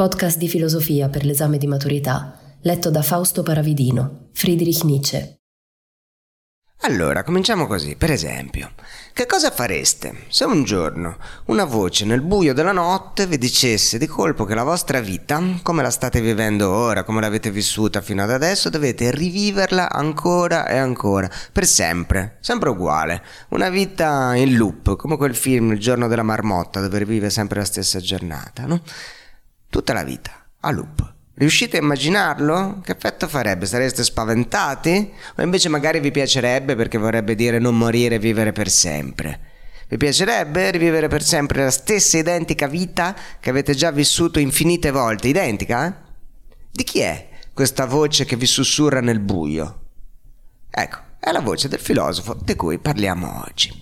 Podcast di filosofia per l'esame di maturità, letto da Fausto Paravidino, Friedrich Nietzsche. Allora, cominciamo così, per esempio. Che cosa fareste se un giorno una voce nel buio della notte vi dicesse di colpo che la vostra vita, come la state vivendo ora, come l'avete vissuta fino ad adesso, dovete riviverla ancora e ancora, per sempre, sempre uguale. Una vita in loop, come quel film Il giorno della marmotta, dove rivive sempre la stessa giornata, no? Tutta la vita, a loop. Riuscite a immaginarlo? Che effetto farebbe? Sareste spaventati? O invece magari vi piacerebbe perché vorrebbe dire non morire e vivere per sempre? Vi piacerebbe rivivere per sempre la stessa identica vita che avete già vissuto infinite volte? Identica? Di chi è questa voce che vi sussurra nel buio? Ecco, è la voce del filosofo di cui parliamo oggi.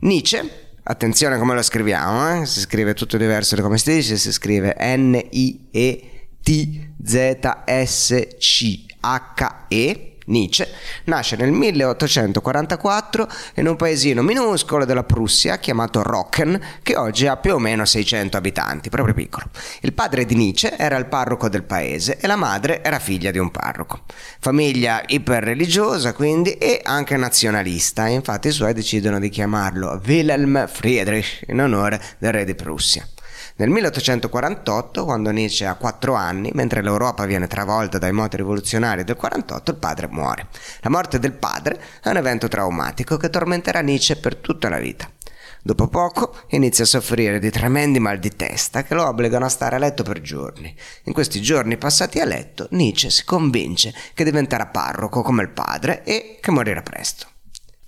Nietzsche, attenzione come lo scriviamo, eh? si scrive tutto diverso da come si dice, si scrive N-I-E-T-Z-S-C-H-E. Nietzsche nasce nel 1844 in un paesino minuscolo della Prussia chiamato Rocken che oggi ha più o meno 600 abitanti, proprio piccolo. Il padre di Nietzsche era il parroco del paese e la madre era figlia di un parroco. Famiglia iperreligiosa quindi e anche nazionalista, infatti i suoi decidono di chiamarlo Wilhelm Friedrich in onore del re di Prussia. Nel 1848, quando Nietzsche ha 4 anni, mentre l'Europa viene travolta dai moti rivoluzionari del 48, il padre muore. La morte del padre è un evento traumatico che tormenterà Nietzsche per tutta la vita. Dopo poco inizia a soffrire di tremendi mal di testa che lo obbligano a stare a letto per giorni. In questi giorni passati a letto, Nietzsche si convince che diventerà parroco come il padre e che morirà presto.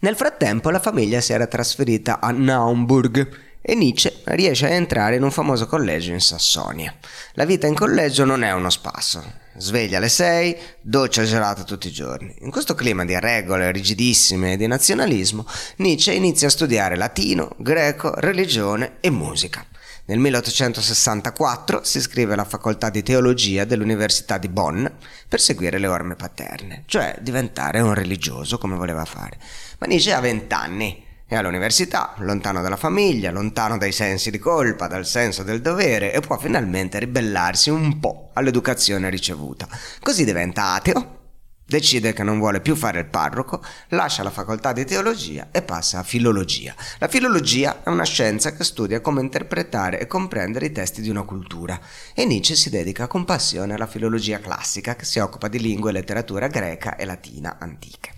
Nel frattempo la famiglia si era trasferita a Naumburg e Nietzsche riesce a entrare in un famoso collegio in Sassonia. La vita in collegio non è uno spasso. Sveglia alle 6, doccia gelato tutti i giorni. In questo clima di regole rigidissime e di nazionalismo, Nietzsche inizia a studiare latino, greco, religione e musica. Nel 1864 si iscrive alla facoltà di teologia dell'Università di Bonn per seguire le orme paterne, cioè diventare un religioso come voleva fare. Ma Nietzsche ha 20 anni è all'università, lontano dalla famiglia, lontano dai sensi di colpa, dal senso del dovere e può finalmente ribellarsi un po' all'educazione ricevuta. Così diventa ateo, decide che non vuole più fare il parroco, lascia la facoltà di teologia e passa a filologia. La filologia è una scienza che studia come interpretare e comprendere i testi di una cultura e Nietzsche si dedica con passione alla filologia classica che si occupa di lingua e letteratura greca e latina antiche.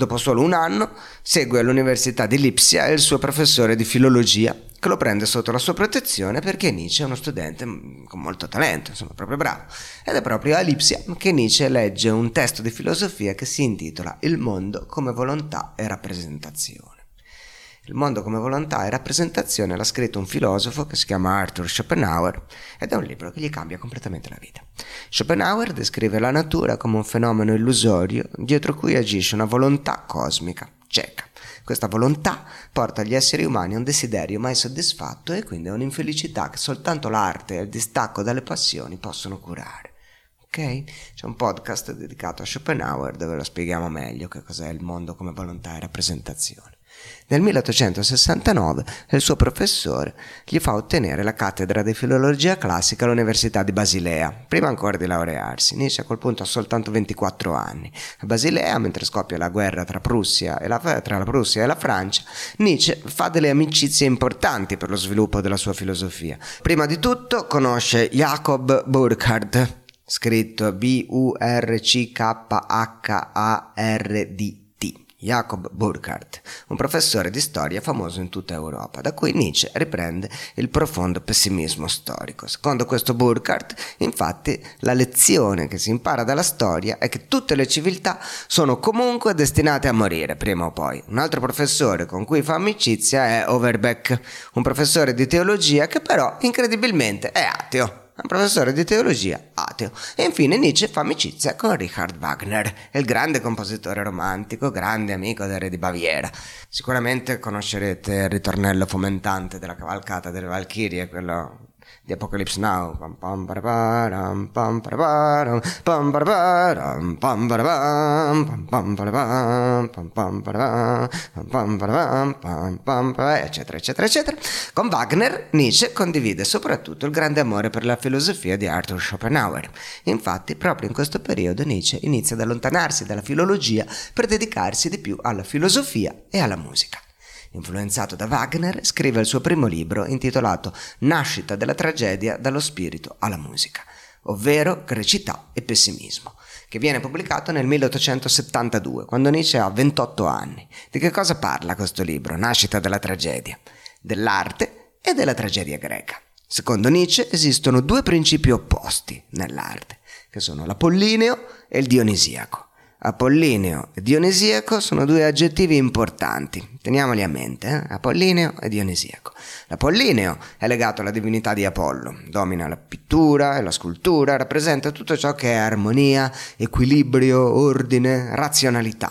Dopo solo un anno segue all'Università di Lipsia il suo professore di filologia che lo prende sotto la sua protezione perché Nietzsche è uno studente mm, con molto talento, insomma proprio bravo. Ed è proprio a Lipsia che Nietzsche legge un testo di filosofia che si intitola Il mondo come volontà e rappresentazione. Il mondo come volontà e rappresentazione l'ha scritto un filosofo che si chiama Arthur Schopenhauer ed è un libro che gli cambia completamente la vita. Schopenhauer descrive la natura come un fenomeno illusorio dietro cui agisce una volontà cosmica, cieca. Questa volontà porta gli esseri umani a un desiderio mai soddisfatto e quindi a un'infelicità che soltanto l'arte e il distacco dalle passioni possono curare. Ok? C'è un podcast dedicato a Schopenhauer dove lo spieghiamo meglio che cos'è il mondo come volontà e rappresentazione. Nel 1869 il suo professore gli fa ottenere la cattedra di filologia classica all'Università di Basilea, prima ancora di laurearsi. Nietzsche a quel punto ha soltanto 24 anni. A Basilea, mentre scoppia la guerra tra, la, tra la Prussia e la Francia, Nietzsche fa delle amicizie importanti per lo sviluppo della sua filosofia. Prima di tutto conosce Jacob Burckhardt, scritto B-U-R-C-K-H-A-R-D-T. Jacob Burckhardt, un professore di storia famoso in tutta Europa, da cui Nietzsche riprende il profondo pessimismo storico. Secondo questo Burckhardt, infatti, la lezione che si impara dalla storia è che tutte le civiltà sono comunque destinate a morire prima o poi. Un altro professore con cui fa amicizia è Overbeck, un professore di teologia che però incredibilmente è ateo un professore di teologia ateo. E infine Nietzsche fa amicizia con Richard Wagner, il grande compositore romantico, grande amico del re di Baviera. Sicuramente conoscerete il ritornello fomentante della cavalcata delle Valchirie, quello di Apocalypse Now. eccetera, eccetera, eccetera. Con Wagner, Nietzsche condivide soprattutto il grande amore per la filosofia di Arthur Schopenhauer. Infatti, proprio in questo periodo Nietzsche inizia ad allontanarsi dalla filologia per dedicarsi di più alla filosofia e alla musica. Influenzato da Wagner, scrive il suo primo libro intitolato Nascita della tragedia dallo spirito alla musica, ovvero Grecità e pessimismo, che viene pubblicato nel 1872, quando Nietzsche ha 28 anni. Di che cosa parla questo libro, Nascita della tragedia? Dell'arte e della tragedia greca. Secondo Nietzsche esistono due principi opposti nell'arte, che sono l'apollineo e il dionisiaco. Apollineo e Dionisiaco sono due aggettivi importanti, teniamoli a mente, eh? Apollineo e Dionisiaco. L'Apollineo è legato alla divinità di Apollo, domina la pittura e la scultura, rappresenta tutto ciò che è armonia, equilibrio, ordine, razionalità.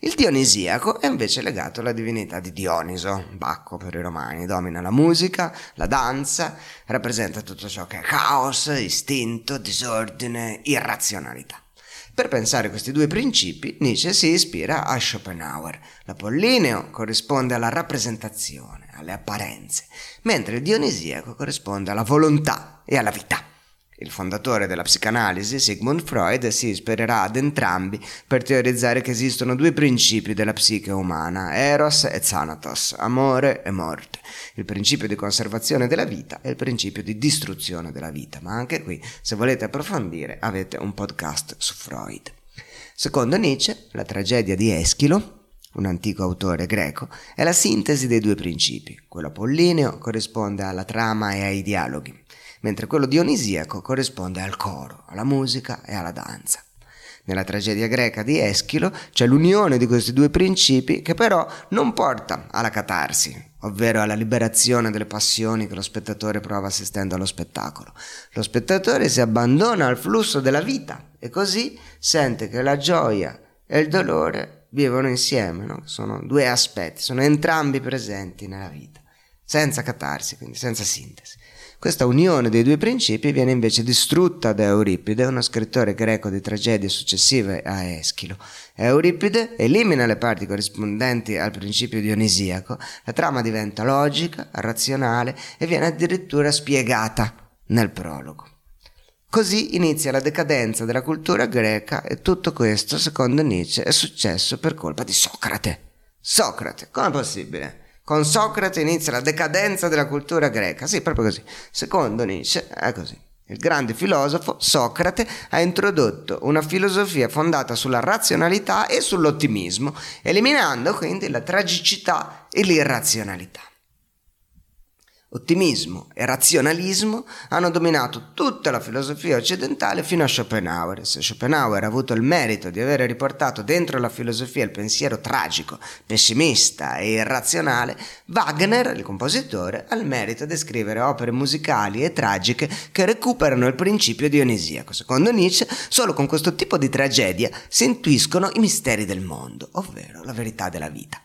Il Dionisiaco è invece legato alla divinità di Dioniso, Bacco per i romani, domina la musica, la danza, rappresenta tutto ciò che è caos, istinto, disordine, irrazionalità. Per pensare questi due principi, Nietzsche si ispira a Schopenhauer. L'Apollineo corrisponde alla rappresentazione, alle apparenze, mentre il Dionisiaco corrisponde alla volontà e alla vita. Il fondatore della psicanalisi, Sigmund Freud, si ispirerà ad entrambi per teorizzare che esistono due principi della psiche umana, Eros e Thanatos, amore e morte, il principio di conservazione della vita e il principio di distruzione della vita. Ma anche qui, se volete approfondire, avete un podcast su Freud. Secondo Nietzsche, la tragedia di Eschilo, un antico autore greco, è la sintesi dei due principi. Quello apollineo corrisponde alla trama e ai dialoghi mentre quello dionisiaco corrisponde al coro, alla musica e alla danza. Nella tragedia greca di Eschilo c'è l'unione di questi due principi che però non porta alla catarsi, ovvero alla liberazione delle passioni che lo spettatore prova assistendo allo spettacolo. Lo spettatore si abbandona al flusso della vita e così sente che la gioia e il dolore vivono insieme, no? sono due aspetti, sono entrambi presenti nella vita, senza catarsi, quindi senza sintesi. Questa unione dei due principi viene invece distrutta da Euripide, uno scrittore greco di tragedie successive a Eschilo. Euripide elimina le parti corrispondenti al principio dionisiaco, la trama diventa logica, razionale e viene addirittura spiegata nel prologo. Così inizia la decadenza della cultura greca e tutto questo, secondo Nietzsche, è successo per colpa di Socrate. Socrate, com'è possibile? Con Socrate inizia la decadenza della cultura greca. Sì, proprio così. Secondo Nietzsche è così. Il grande filosofo Socrate ha introdotto una filosofia fondata sulla razionalità e sull'ottimismo, eliminando quindi la tragicità e l'irrazionalità. Ottimismo e razionalismo hanno dominato tutta la filosofia occidentale fino a Schopenhauer. Se Schopenhauer ha avuto il merito di aver riportato dentro la filosofia il pensiero tragico, pessimista e irrazionale, Wagner, il compositore, ha il merito di scrivere opere musicali e tragiche che recuperano il principio dionisiaco. Secondo Nietzsche, solo con questo tipo di tragedia si intuiscono i misteri del mondo, ovvero la verità della vita.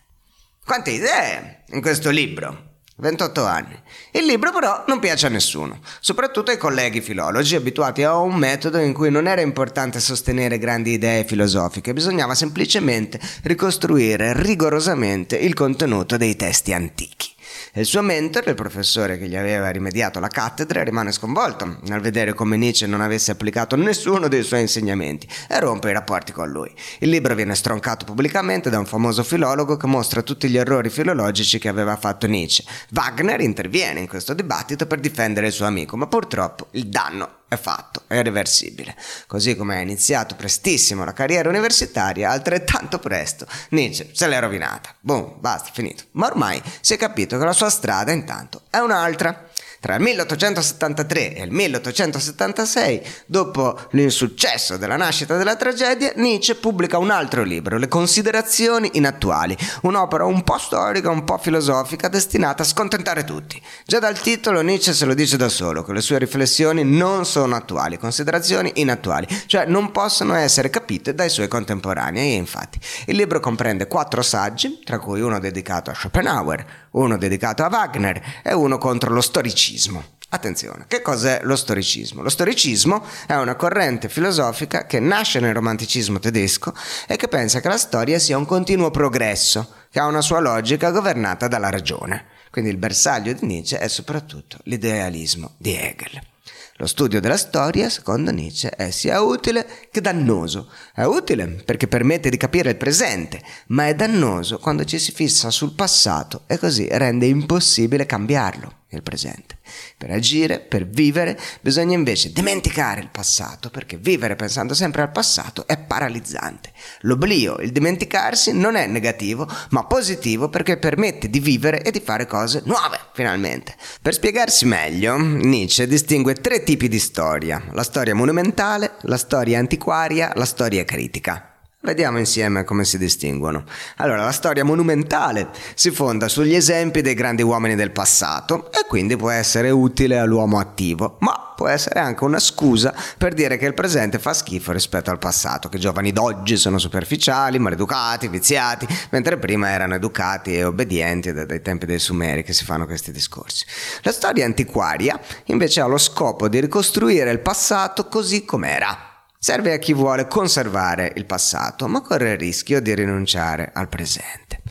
Quante idee in questo libro! 28 anni. Il libro però non piace a nessuno, soprattutto ai colleghi filologi abituati a un metodo in cui non era importante sostenere grandi idee filosofiche, bisognava semplicemente ricostruire rigorosamente il contenuto dei testi antichi e il suo mentore, il professore che gli aveva rimediato la cattedra, rimane sconvolto nel vedere come Nietzsche non avesse applicato nessuno dei suoi insegnamenti e rompe i rapporti con lui. Il libro viene stroncato pubblicamente da un famoso filologo che mostra tutti gli errori filologici che aveva fatto Nietzsche. Wagner interviene in questo dibattito per difendere il suo amico, ma purtroppo il danno è fatto, è irreversibile. Così come ha iniziato prestissimo la carriera universitaria, altrettanto presto Nietzsche se l'è rovinata. Boom, basta, finito. Ma ormai si è capito che la sua strada intanto è un'altra. Tra il 1873 e il 1876, dopo l'insuccesso della nascita della tragedia, Nietzsche pubblica un altro libro, Le considerazioni inattuali, un'opera un po' storica, un po' filosofica, destinata a scontentare tutti. Già dal titolo Nietzsche se lo dice da solo, che le sue riflessioni non sono attuali, considerazioni inattuali, cioè non possono essere capite dai suoi contemporanei. E infatti il libro comprende quattro saggi, tra cui uno dedicato a Schopenhauer, uno dedicato a Wagner e uno contro lo storicismo. Attenzione, che cos'è lo storicismo? Lo storicismo è una corrente filosofica che nasce nel romanticismo tedesco e che pensa che la storia sia un continuo progresso, che ha una sua logica governata dalla ragione. Quindi il bersaglio di Nietzsche è soprattutto l'idealismo di Hegel. Lo studio della storia, secondo Nietzsche, è sia utile che dannoso. È utile perché permette di capire il presente, ma è dannoso quando ci si fissa sul passato e così rende impossibile cambiarlo il presente. Per agire, per vivere, bisogna invece dimenticare il passato, perché vivere pensando sempre al passato è paralizzante. L'oblio, il dimenticarsi, non è negativo, ma positivo perché permette di vivere e di fare cose nuove, finalmente. Per spiegarsi meglio, Nietzsche distingue tre tipi di storia, la storia monumentale, la storia antiquaria, la storia critica. Vediamo insieme come si distinguono. Allora, la storia monumentale si fonda sugli esempi dei grandi uomini del passato e quindi può essere utile all'uomo attivo, ma può essere anche una scusa per dire che il presente fa schifo rispetto al passato, che i giovani d'oggi sono superficiali, maleducati, viziati, mentre prima erano educati e obbedienti dai tempi dei Sumeri che si fanno questi discorsi. La storia antiquaria invece ha lo scopo di ricostruire il passato così com'era Serve a chi vuole conservare il passato, ma corre il rischio di rinunciare al presente.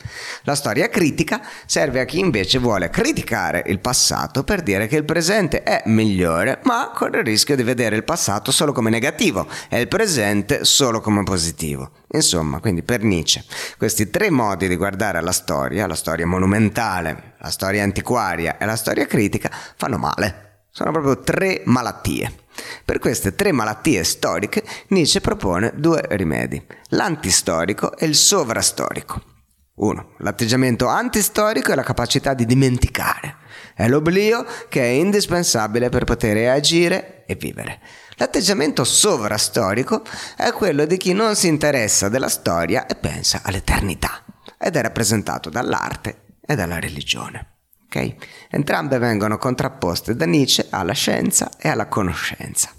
La storia critica serve a chi invece vuole criticare il passato per dire che il presente è migliore, ma corre il rischio di vedere il passato solo come negativo e il presente solo come positivo. Insomma, quindi per Nietzsche, questi tre modi di guardare alla storia, la storia monumentale, la storia antiquaria e la storia critica, fanno male. Sono proprio tre malattie. Per queste tre malattie storiche Nietzsche propone due rimedi, l'antistorico e il sovrastorico. 1. L'atteggiamento antistorico è la capacità di dimenticare. È l'oblio che è indispensabile per poter agire e vivere. L'atteggiamento sovrastorico è quello di chi non si interessa della storia e pensa all'eternità ed è rappresentato dall'arte e dalla religione. Okay? Entrambe vengono contrapposte da Nietzsche alla scienza e alla conoscenza.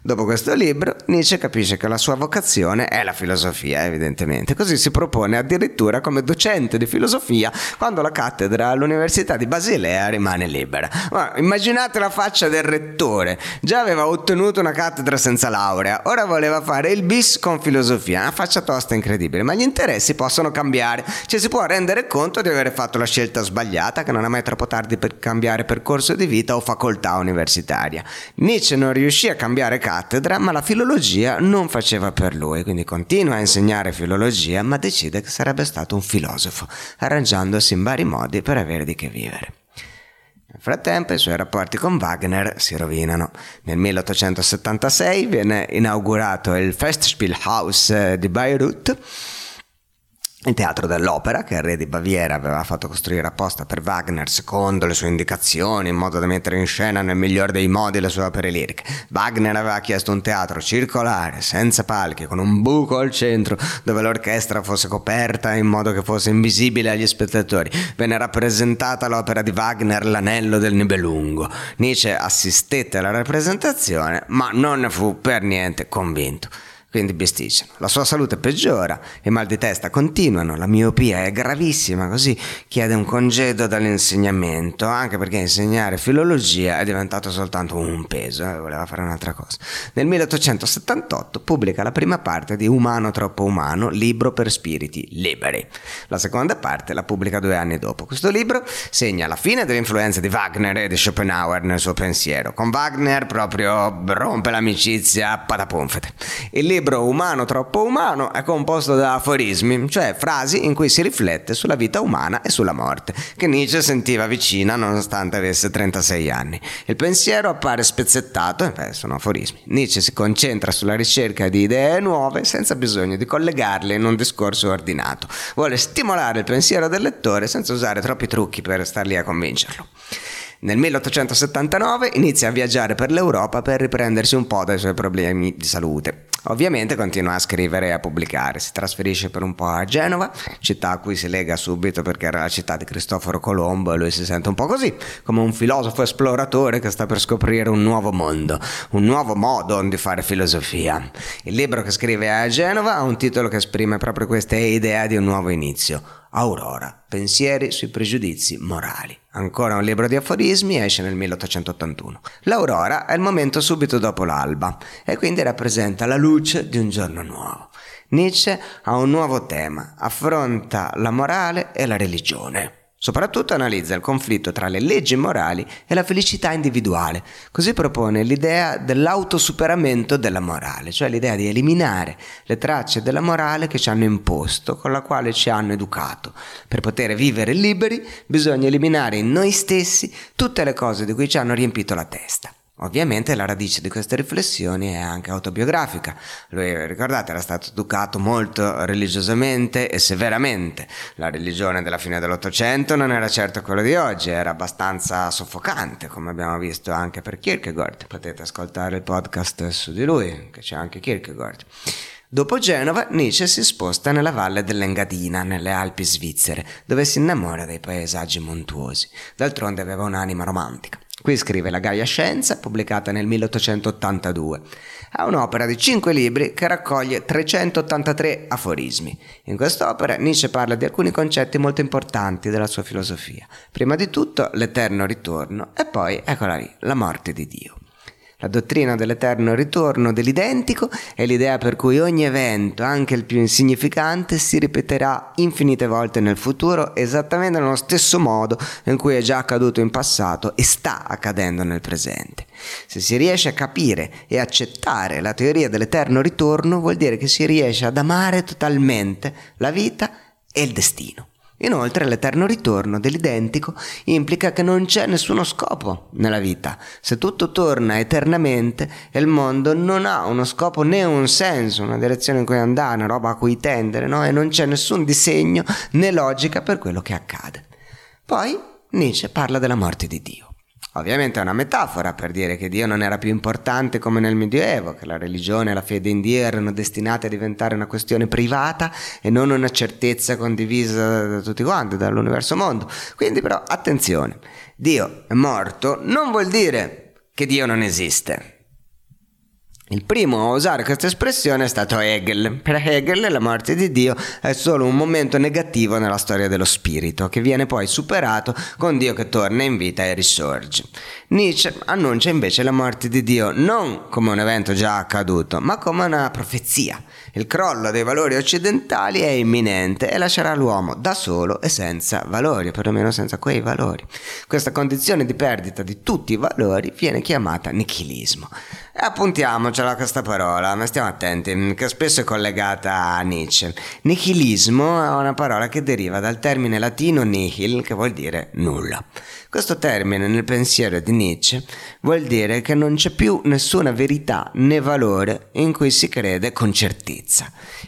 Dopo questo libro, Nietzsche capisce che la sua vocazione è la filosofia, evidentemente. Così si propone addirittura come docente di filosofia quando la cattedra all'Università di Basilea rimane libera. Ma immaginate la faccia del rettore. Già aveva ottenuto una cattedra senza laurea, ora voleva fare il bis con filosofia. Una faccia tosta incredibile, ma gli interessi possono cambiare. Cioè si può rendere conto di aver fatto la scelta sbagliata, che non è mai troppo tardi per cambiare percorso di vita o facoltà universitaria. Nietzsche non riuscì a cambiare cattedra, ma la filologia non faceva per lui, quindi continua a insegnare filologia, ma decide che sarebbe stato un filosofo, arrangiandosi in vari modi per avere di che vivere. Nel frattempo i suoi rapporti con Wagner si rovinano. Nel 1876 viene inaugurato il Festspielhaus di Beirut il teatro dell'opera, che il re di Baviera aveva fatto costruire apposta per Wagner secondo le sue indicazioni, in modo da mettere in scena nel miglior dei modi le sue opere liriche. Wagner aveva chiesto un teatro circolare, senza palchi, con un buco al centro, dove l'orchestra fosse coperta in modo che fosse invisibile agli spettatori. Venne rappresentata l'opera di Wagner L'anello del Nibelungo. Nietzsche assistette alla rappresentazione, ma non ne fu per niente convinto quindi bisticciano. La sua salute peggiora, i mal di testa continuano, la miopia è gravissima, così chiede un congedo dall'insegnamento, anche perché insegnare filologia è diventato soltanto un peso, eh, voleva fare un'altra cosa. Nel 1878 pubblica la prima parte di Umano troppo umano, libro per spiriti liberi. La seconda parte la pubblica due anni dopo. Questo libro segna la fine dell'influenza di Wagner e di Schopenhauer nel suo pensiero. Con Wagner proprio rompe l'amicizia pataponfete. Il libro Umano troppo umano è composto da aforismi, cioè frasi in cui si riflette sulla vita umana e sulla morte, che Nietzsche sentiva vicina nonostante avesse 36 anni. Il pensiero appare spezzettato, e beh, sono aforismi. Nietzsche si concentra sulla ricerca di idee nuove senza bisogno di collegarle in un discorso ordinato. Vuole stimolare il pensiero del lettore senza usare troppi trucchi per star lì a convincerlo. Nel 1879 inizia a viaggiare per l'Europa per riprendersi un po' dai suoi problemi di salute. Ovviamente continua a scrivere e a pubblicare, si trasferisce per un po' a Genova, città a cui si lega subito perché era la città di Cristoforo Colombo e lui si sente un po' così, come un filosofo esploratore che sta per scoprire un nuovo mondo, un nuovo modo di fare filosofia. Il libro che scrive a Genova ha un titolo che esprime proprio questa idea di un nuovo inizio. Aurora, pensieri sui pregiudizi morali. Ancora un libro di aforismi esce nel 1881. L'aurora è il momento subito dopo l'alba e quindi rappresenta la luce di un giorno nuovo. Nietzsche ha un nuovo tema, affronta la morale e la religione. Soprattutto analizza il conflitto tra le leggi morali e la felicità individuale. Così propone l'idea dell'autosuperamento della morale, cioè l'idea di eliminare le tracce della morale che ci hanno imposto, con la quale ci hanno educato. Per poter vivere liberi bisogna eliminare in noi stessi tutte le cose di cui ci hanno riempito la testa. Ovviamente la radice di queste riflessioni è anche autobiografica. Lui, ricordate, era stato educato molto religiosamente e severamente. La religione della fine dell'Ottocento non era certo quella di oggi, era abbastanza soffocante, come abbiamo visto anche per Kierkegaard. Potete ascoltare il podcast su di lui, che c'è anche Kierkegaard. Dopo Genova, Nietzsche si sposta nella valle dell'Engadina, nelle Alpi svizzere, dove si innamora dei paesaggi montuosi. D'altronde aveva un'anima romantica. Qui scrive La Gaia Scienza, pubblicata nel 1882. È un'opera di cinque libri che raccoglie 383 aforismi. In quest'opera Nietzsche parla di alcuni concetti molto importanti della sua filosofia. Prima di tutto l'eterno ritorno e poi, eccola lì, la morte di Dio. La dottrina dell'eterno ritorno dell'identico è l'idea per cui ogni evento, anche il più insignificante, si ripeterà infinite volte nel futuro esattamente nello stesso modo in cui è già accaduto in passato e sta accadendo nel presente. Se si riesce a capire e accettare la teoria dell'eterno ritorno, vuol dire che si riesce ad amare totalmente la vita e il destino. Inoltre l'eterno ritorno dell'identico implica che non c'è nessuno scopo nella vita. Se tutto torna eternamente il mondo non ha uno scopo né un senso, una direzione in cui andare, una roba a cui tendere, no? E non c'è nessun disegno né logica per quello che accade. Poi Nietzsche parla della morte di Dio. Ovviamente è una metafora per dire che Dio non era più importante come nel Medioevo, che la religione e la fede in Dio erano destinate a diventare una questione privata e non una certezza condivisa da tutti quanti, dall'universo mondo. Quindi però attenzione, Dio è morto non vuol dire che Dio non esiste. Il primo a usare questa espressione è stato Hegel. Per Hegel la morte di Dio è solo un momento negativo nella storia dello spirito, che viene poi superato con Dio che torna in vita e risorge. Nietzsche annuncia invece la morte di Dio non come un evento già accaduto, ma come una profezia. Il crollo dei valori occidentali è imminente e lascerà l'uomo da solo e senza valori, perlomeno senza quei valori. Questa condizione di perdita di tutti i valori viene chiamata nichilismo. E appuntiamocela questa parola, ma stiamo attenti, che spesso è collegata a Nietzsche. Nichilismo è una parola che deriva dal termine latino nihil, che vuol dire nulla. Questo termine nel pensiero di Nietzsche vuol dire che non c'è più nessuna verità né valore in cui si crede con certezza.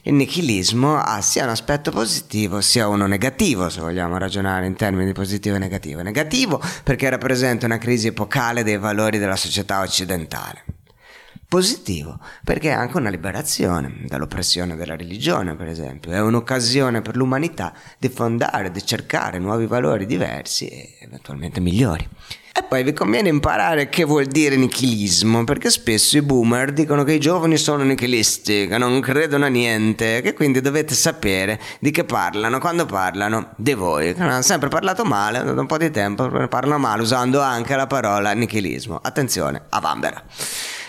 Il nichilismo ha sia un aspetto positivo sia uno negativo, se vogliamo ragionare in termini positivo e negativo. Negativo perché rappresenta una crisi epocale dei valori della società occidentale positivo, perché è anche una liberazione dall'oppressione della religione, per esempio, è un'occasione per l'umanità di fondare, di cercare nuovi valori diversi e eventualmente migliori. E poi vi conviene imparare che vuol dire nichilismo, perché spesso i boomer dicono che i giovani sono nichilisti, che non credono a niente, che quindi dovete sapere di che parlano quando parlano di voi, che hanno sempre parlato male da un po' di tempo, parlano male usando anche la parola nichilismo. Attenzione, a Vambera.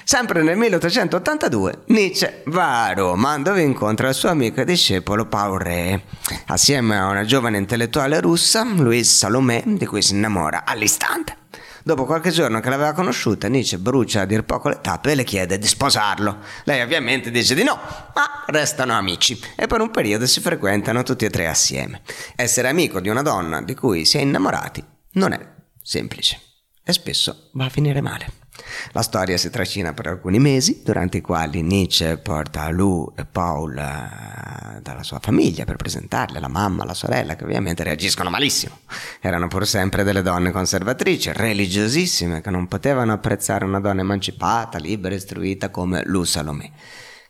Sempre nel 1882 Nietzsche va a Roma dove incontra il suo amico e discepolo Paul Ré, assieme a una giovane intellettuale russa, Louise Salomé, di cui si innamora all'istante. Dopo qualche giorno che l'aveva conosciuta, Nietzsche brucia a dir poco le tappe e le chiede di sposarlo. Lei ovviamente dice di no, ma restano amici e per un periodo si frequentano tutti e tre assieme. Essere amico di una donna di cui si è innamorati non è semplice e spesso va a finire male. La storia si trascina per alcuni mesi, durante i quali Nietzsche porta Lou e Paul eh, dalla sua famiglia per presentarle, la mamma, la sorella, che ovviamente reagiscono malissimo. Erano pur sempre delle donne conservatrici, religiosissime, che non potevano apprezzare una donna emancipata, libera e istruita come Lou Salomé,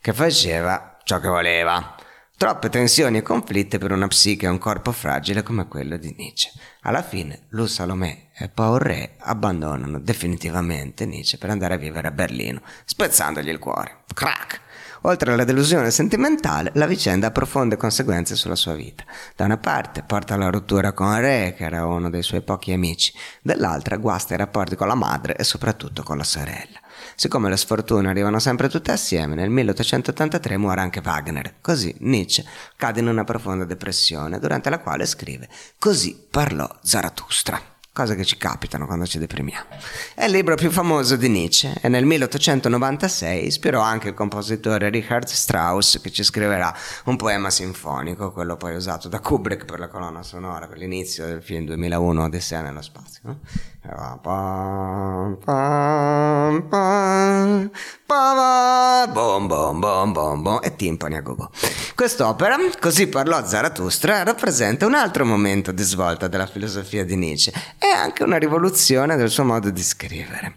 che faceva ciò che voleva Troppe tensioni e conflitti per una psiche e un corpo fragile come quello di Nietzsche. Alla fine, Lou Salomé e Paul Re abbandonano definitivamente Nietzsche per andare a vivere a Berlino, spezzandogli il cuore. Crack! Oltre alla delusione sentimentale, la vicenda ha profonde conseguenze sulla sua vita. Da una parte porta alla rottura con Re, che era uno dei suoi pochi amici, dall'altra guasta i rapporti con la madre e soprattutto con la sorella. Siccome le sfortune arrivano sempre tutte assieme, nel 1883 muore anche Wagner. Così Nietzsche cade in una profonda depressione, durante la quale scrive Così parlò Zarathustra cose che ci capitano quando ci deprimiamo. È il libro più famoso di Nietzsche e nel 1896 ispirò anche il compositore Richard Strauss che ci scriverà un poema sinfonico, quello poi usato da Kubrick per la colonna sonora, per l'inizio del film 2001 Odissea nello spazio. No? Bom, bom, bom, bom, bom, e timpani a gogo. Quest'opera, così parlò Zarathustra, rappresenta un altro momento di svolta della filosofia di Nietzsche e anche una rivoluzione del suo modo di scrivere.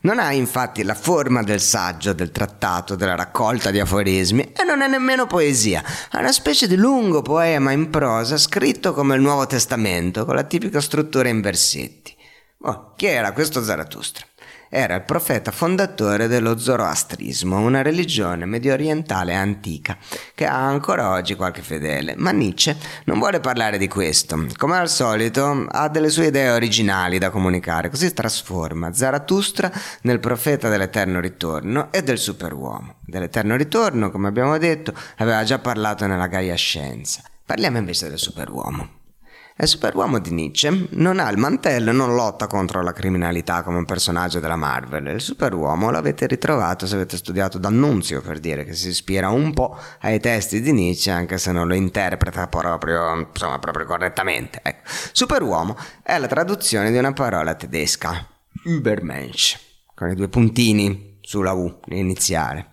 Non ha infatti la forma del saggio, del trattato, della raccolta di aforismi e non è nemmeno poesia. È una specie di lungo poema in prosa scritto come il Nuovo Testamento, con la tipica struttura in versetti. Oh, chi era questo Zarathustra? Era il profeta fondatore dello zoroastrismo, una religione medio orientale antica che ha ancora oggi qualche fedele. Ma Nietzsche non vuole parlare di questo. Come al solito, ha delle sue idee originali da comunicare, così trasforma Zarathustra nel profeta dell'eterno ritorno e del superuomo. Dell'eterno ritorno, come abbiamo detto, aveva già parlato nella Gaia Scienza. Parliamo invece del superuomo. Il superuomo di Nietzsche non ha il mantello e non lotta contro la criminalità come un personaggio della Marvel. Il superuomo l'avete ritrovato se avete studiato D'Annunzio, per dire che si ispira un po' ai testi di Nietzsche, anche se non lo interpreta proprio, insomma, proprio correttamente. Ecco. Superuomo è la traduzione di una parola tedesca, Übermensch, con i due puntini sulla U iniziale,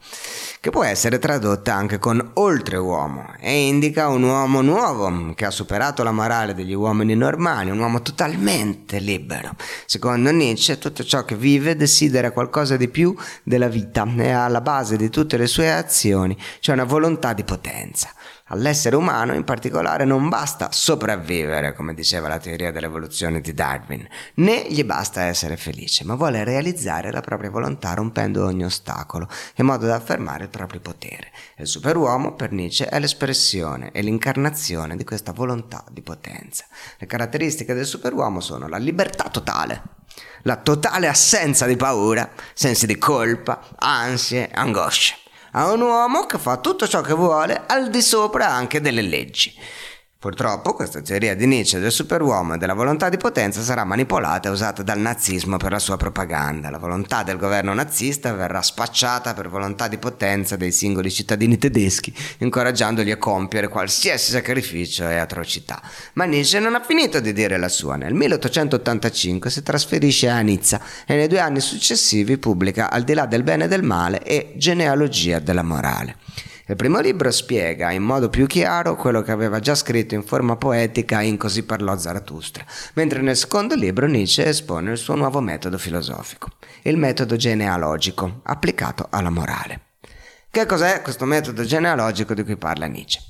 che può essere tradotta anche con oltreuomo e indica un uomo nuovo che ha superato la morale degli uomini normali, un uomo totalmente libero. Secondo Nietzsche tutto ciò che vive desidera qualcosa di più della vita e alla base di tutte le sue azioni c'è una volontà di potenza. All'essere umano in particolare non basta sopravvivere, come diceva la teoria dell'evoluzione di Darwin, né gli basta essere felice, ma vuole realizzare la propria volontà rompendo ogni ostacolo, in modo da affermare il proprio potere. Il superuomo, per Nietzsche, è l'espressione e l'incarnazione di questa volontà di potenza. Le caratteristiche del superuomo sono la libertà totale, la totale assenza di paura, sensi di colpa, ansie, angosce a un uomo che fa tutto ciò che vuole al di sopra anche delle leggi. Purtroppo questa teoria di Nietzsche del superuomo e della volontà di potenza sarà manipolata e usata dal nazismo per la sua propaganda. La volontà del governo nazista verrà spacciata per volontà di potenza dei singoli cittadini tedeschi, incoraggiandoli a compiere qualsiasi sacrificio e atrocità. Ma Nietzsche non ha finito di dire la sua. Nel 1885 si trasferisce a Nizza e nei due anni successivi pubblica Al di là del bene e del male e Genealogia della morale. Il primo libro spiega in modo più chiaro quello che aveva già scritto in forma poetica in Così parlò Zarathustra, mentre nel secondo libro Nietzsche espone il suo nuovo metodo filosofico, il metodo genealogico, applicato alla morale. Che cos'è questo metodo genealogico di cui parla Nietzsche?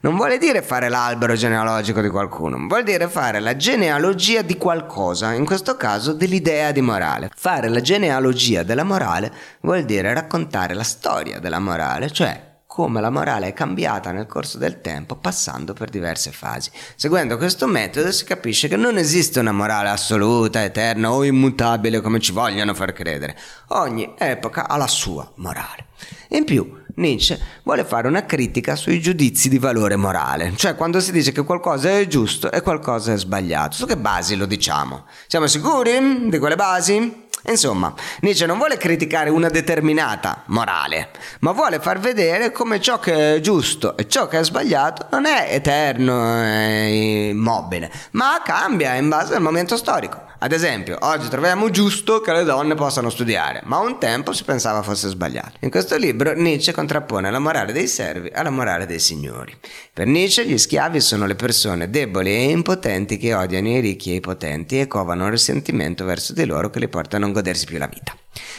Non vuole dire fare l'albero genealogico di qualcuno, vuol dire fare la genealogia di qualcosa, in questo caso dell'idea di morale. Fare la genealogia della morale vuol dire raccontare la storia della morale, cioè come la morale è cambiata nel corso del tempo passando per diverse fasi. Seguendo questo metodo si capisce che non esiste una morale assoluta, eterna o immutabile come ci vogliono far credere. Ogni epoca ha la sua morale. In più, Nietzsche vuole fare una critica sui giudizi di valore morale, cioè quando si dice che qualcosa è giusto e qualcosa è sbagliato. Su che basi lo diciamo? Siamo sicuri di quelle basi? Insomma, Nietzsche non vuole criticare una determinata morale, ma vuole far vedere come ciò che è giusto e ciò che è sbagliato non è eterno e immobile, ma cambia in base al momento storico. Ad esempio, oggi troviamo giusto che le donne possano studiare, ma un tempo si pensava fosse sbagliato. In questo libro Nietzsche contrappone la morale dei servi alla morale dei signori. Per Nietzsche gli schiavi sono le persone deboli e impotenti che odiano i ricchi e i potenti e covano risentimento verso di loro che li portano a non godersi più la vita.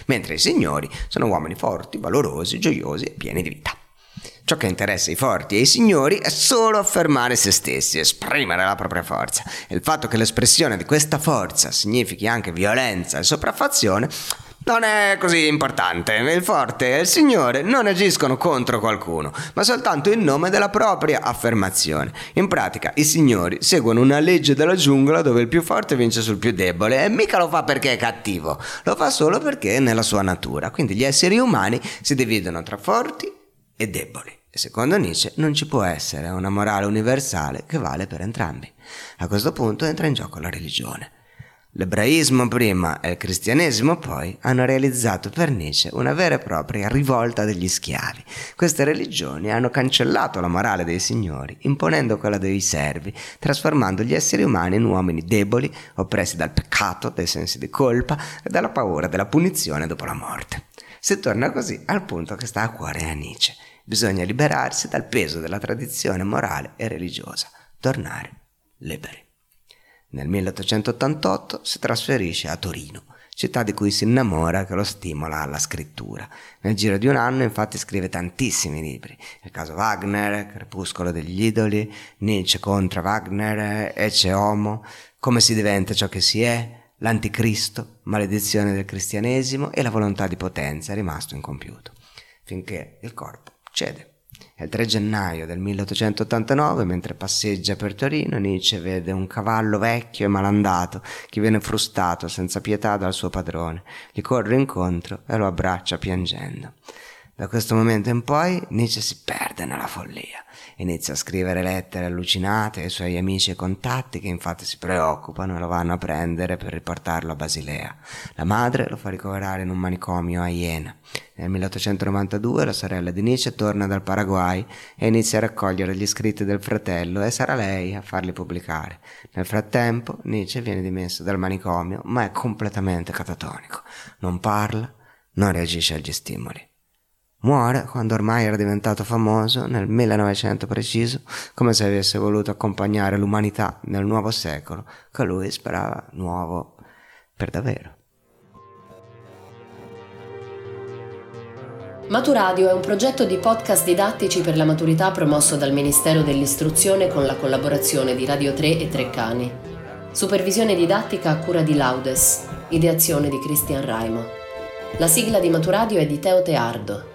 Mentre i signori sono uomini forti, valorosi, gioiosi e pieni di vita. Ciò che interessa i forti e i signori è solo affermare se stessi, esprimere la propria forza. E il fatto che l'espressione di questa forza significhi anche violenza e sopraffazione non è così importante. Il forte e il signore non agiscono contro qualcuno, ma soltanto in nome della propria affermazione. In pratica, i signori seguono una legge della giungla dove il più forte vince sul più debole e mica lo fa perché è cattivo, lo fa solo perché è nella sua natura. Quindi gli esseri umani si dividono tra forti e deboli. Secondo Nietzsche non ci può essere una morale universale che vale per entrambi. A questo punto entra in gioco la religione. L'ebraismo prima e il cristianesimo poi hanno realizzato per Nietzsche una vera e propria rivolta degli schiavi. Queste religioni hanno cancellato la morale dei signori, imponendo quella dei servi, trasformando gli esseri umani in uomini deboli, oppressi dal peccato, dai sensi di colpa e dalla paura della punizione dopo la morte. Si torna così al punto che sta a cuore a Nietzsche. Bisogna liberarsi dal peso della tradizione morale e religiosa, tornare liberi. Nel 1888 si trasferisce a Torino, città di cui si innamora che lo stimola alla scrittura. Nel giro di un anno infatti scrive tantissimi libri, il caso Wagner, Crepuscolo degli idoli, Nietzsche contro Wagner, Ecce Homo, come si diventa ciò che si è, l'anticristo, maledizione del cristianesimo e la volontà di potenza rimasto incompiuto, finché il corpo cede. Il 3 gennaio del 1889, mentre passeggia per Torino, Nietzsche vede un cavallo vecchio e malandato che viene frustato senza pietà dal suo padrone. Gli corre incontro e lo abbraccia piangendo. Da questo momento in poi Nietzsche si perde nella follia. Inizia a scrivere lettere allucinate ai suoi amici e contatti che infatti si preoccupano e lo vanno a prendere per riportarlo a Basilea. La madre lo fa ricoverare in un manicomio a Iena. Nel 1892 la sorella di Nietzsche torna dal Paraguay e inizia a raccogliere gli scritti del fratello e sarà lei a farli pubblicare. Nel frattempo Nietzsche viene dimesso dal manicomio ma è completamente catatonico. Non parla, non reagisce agli stimoli. Muore quando ormai era diventato famoso, nel 1900 preciso, come se avesse voluto accompagnare l'umanità nel nuovo secolo che lui sperava nuovo per davvero. Maturadio è un progetto di podcast didattici per la maturità promosso dal Ministero dell'Istruzione con la collaborazione di Radio 3 e Treccani. Supervisione didattica a cura di Laudes, ideazione di Cristian Raimo. La sigla di Maturadio è di Teo Teardo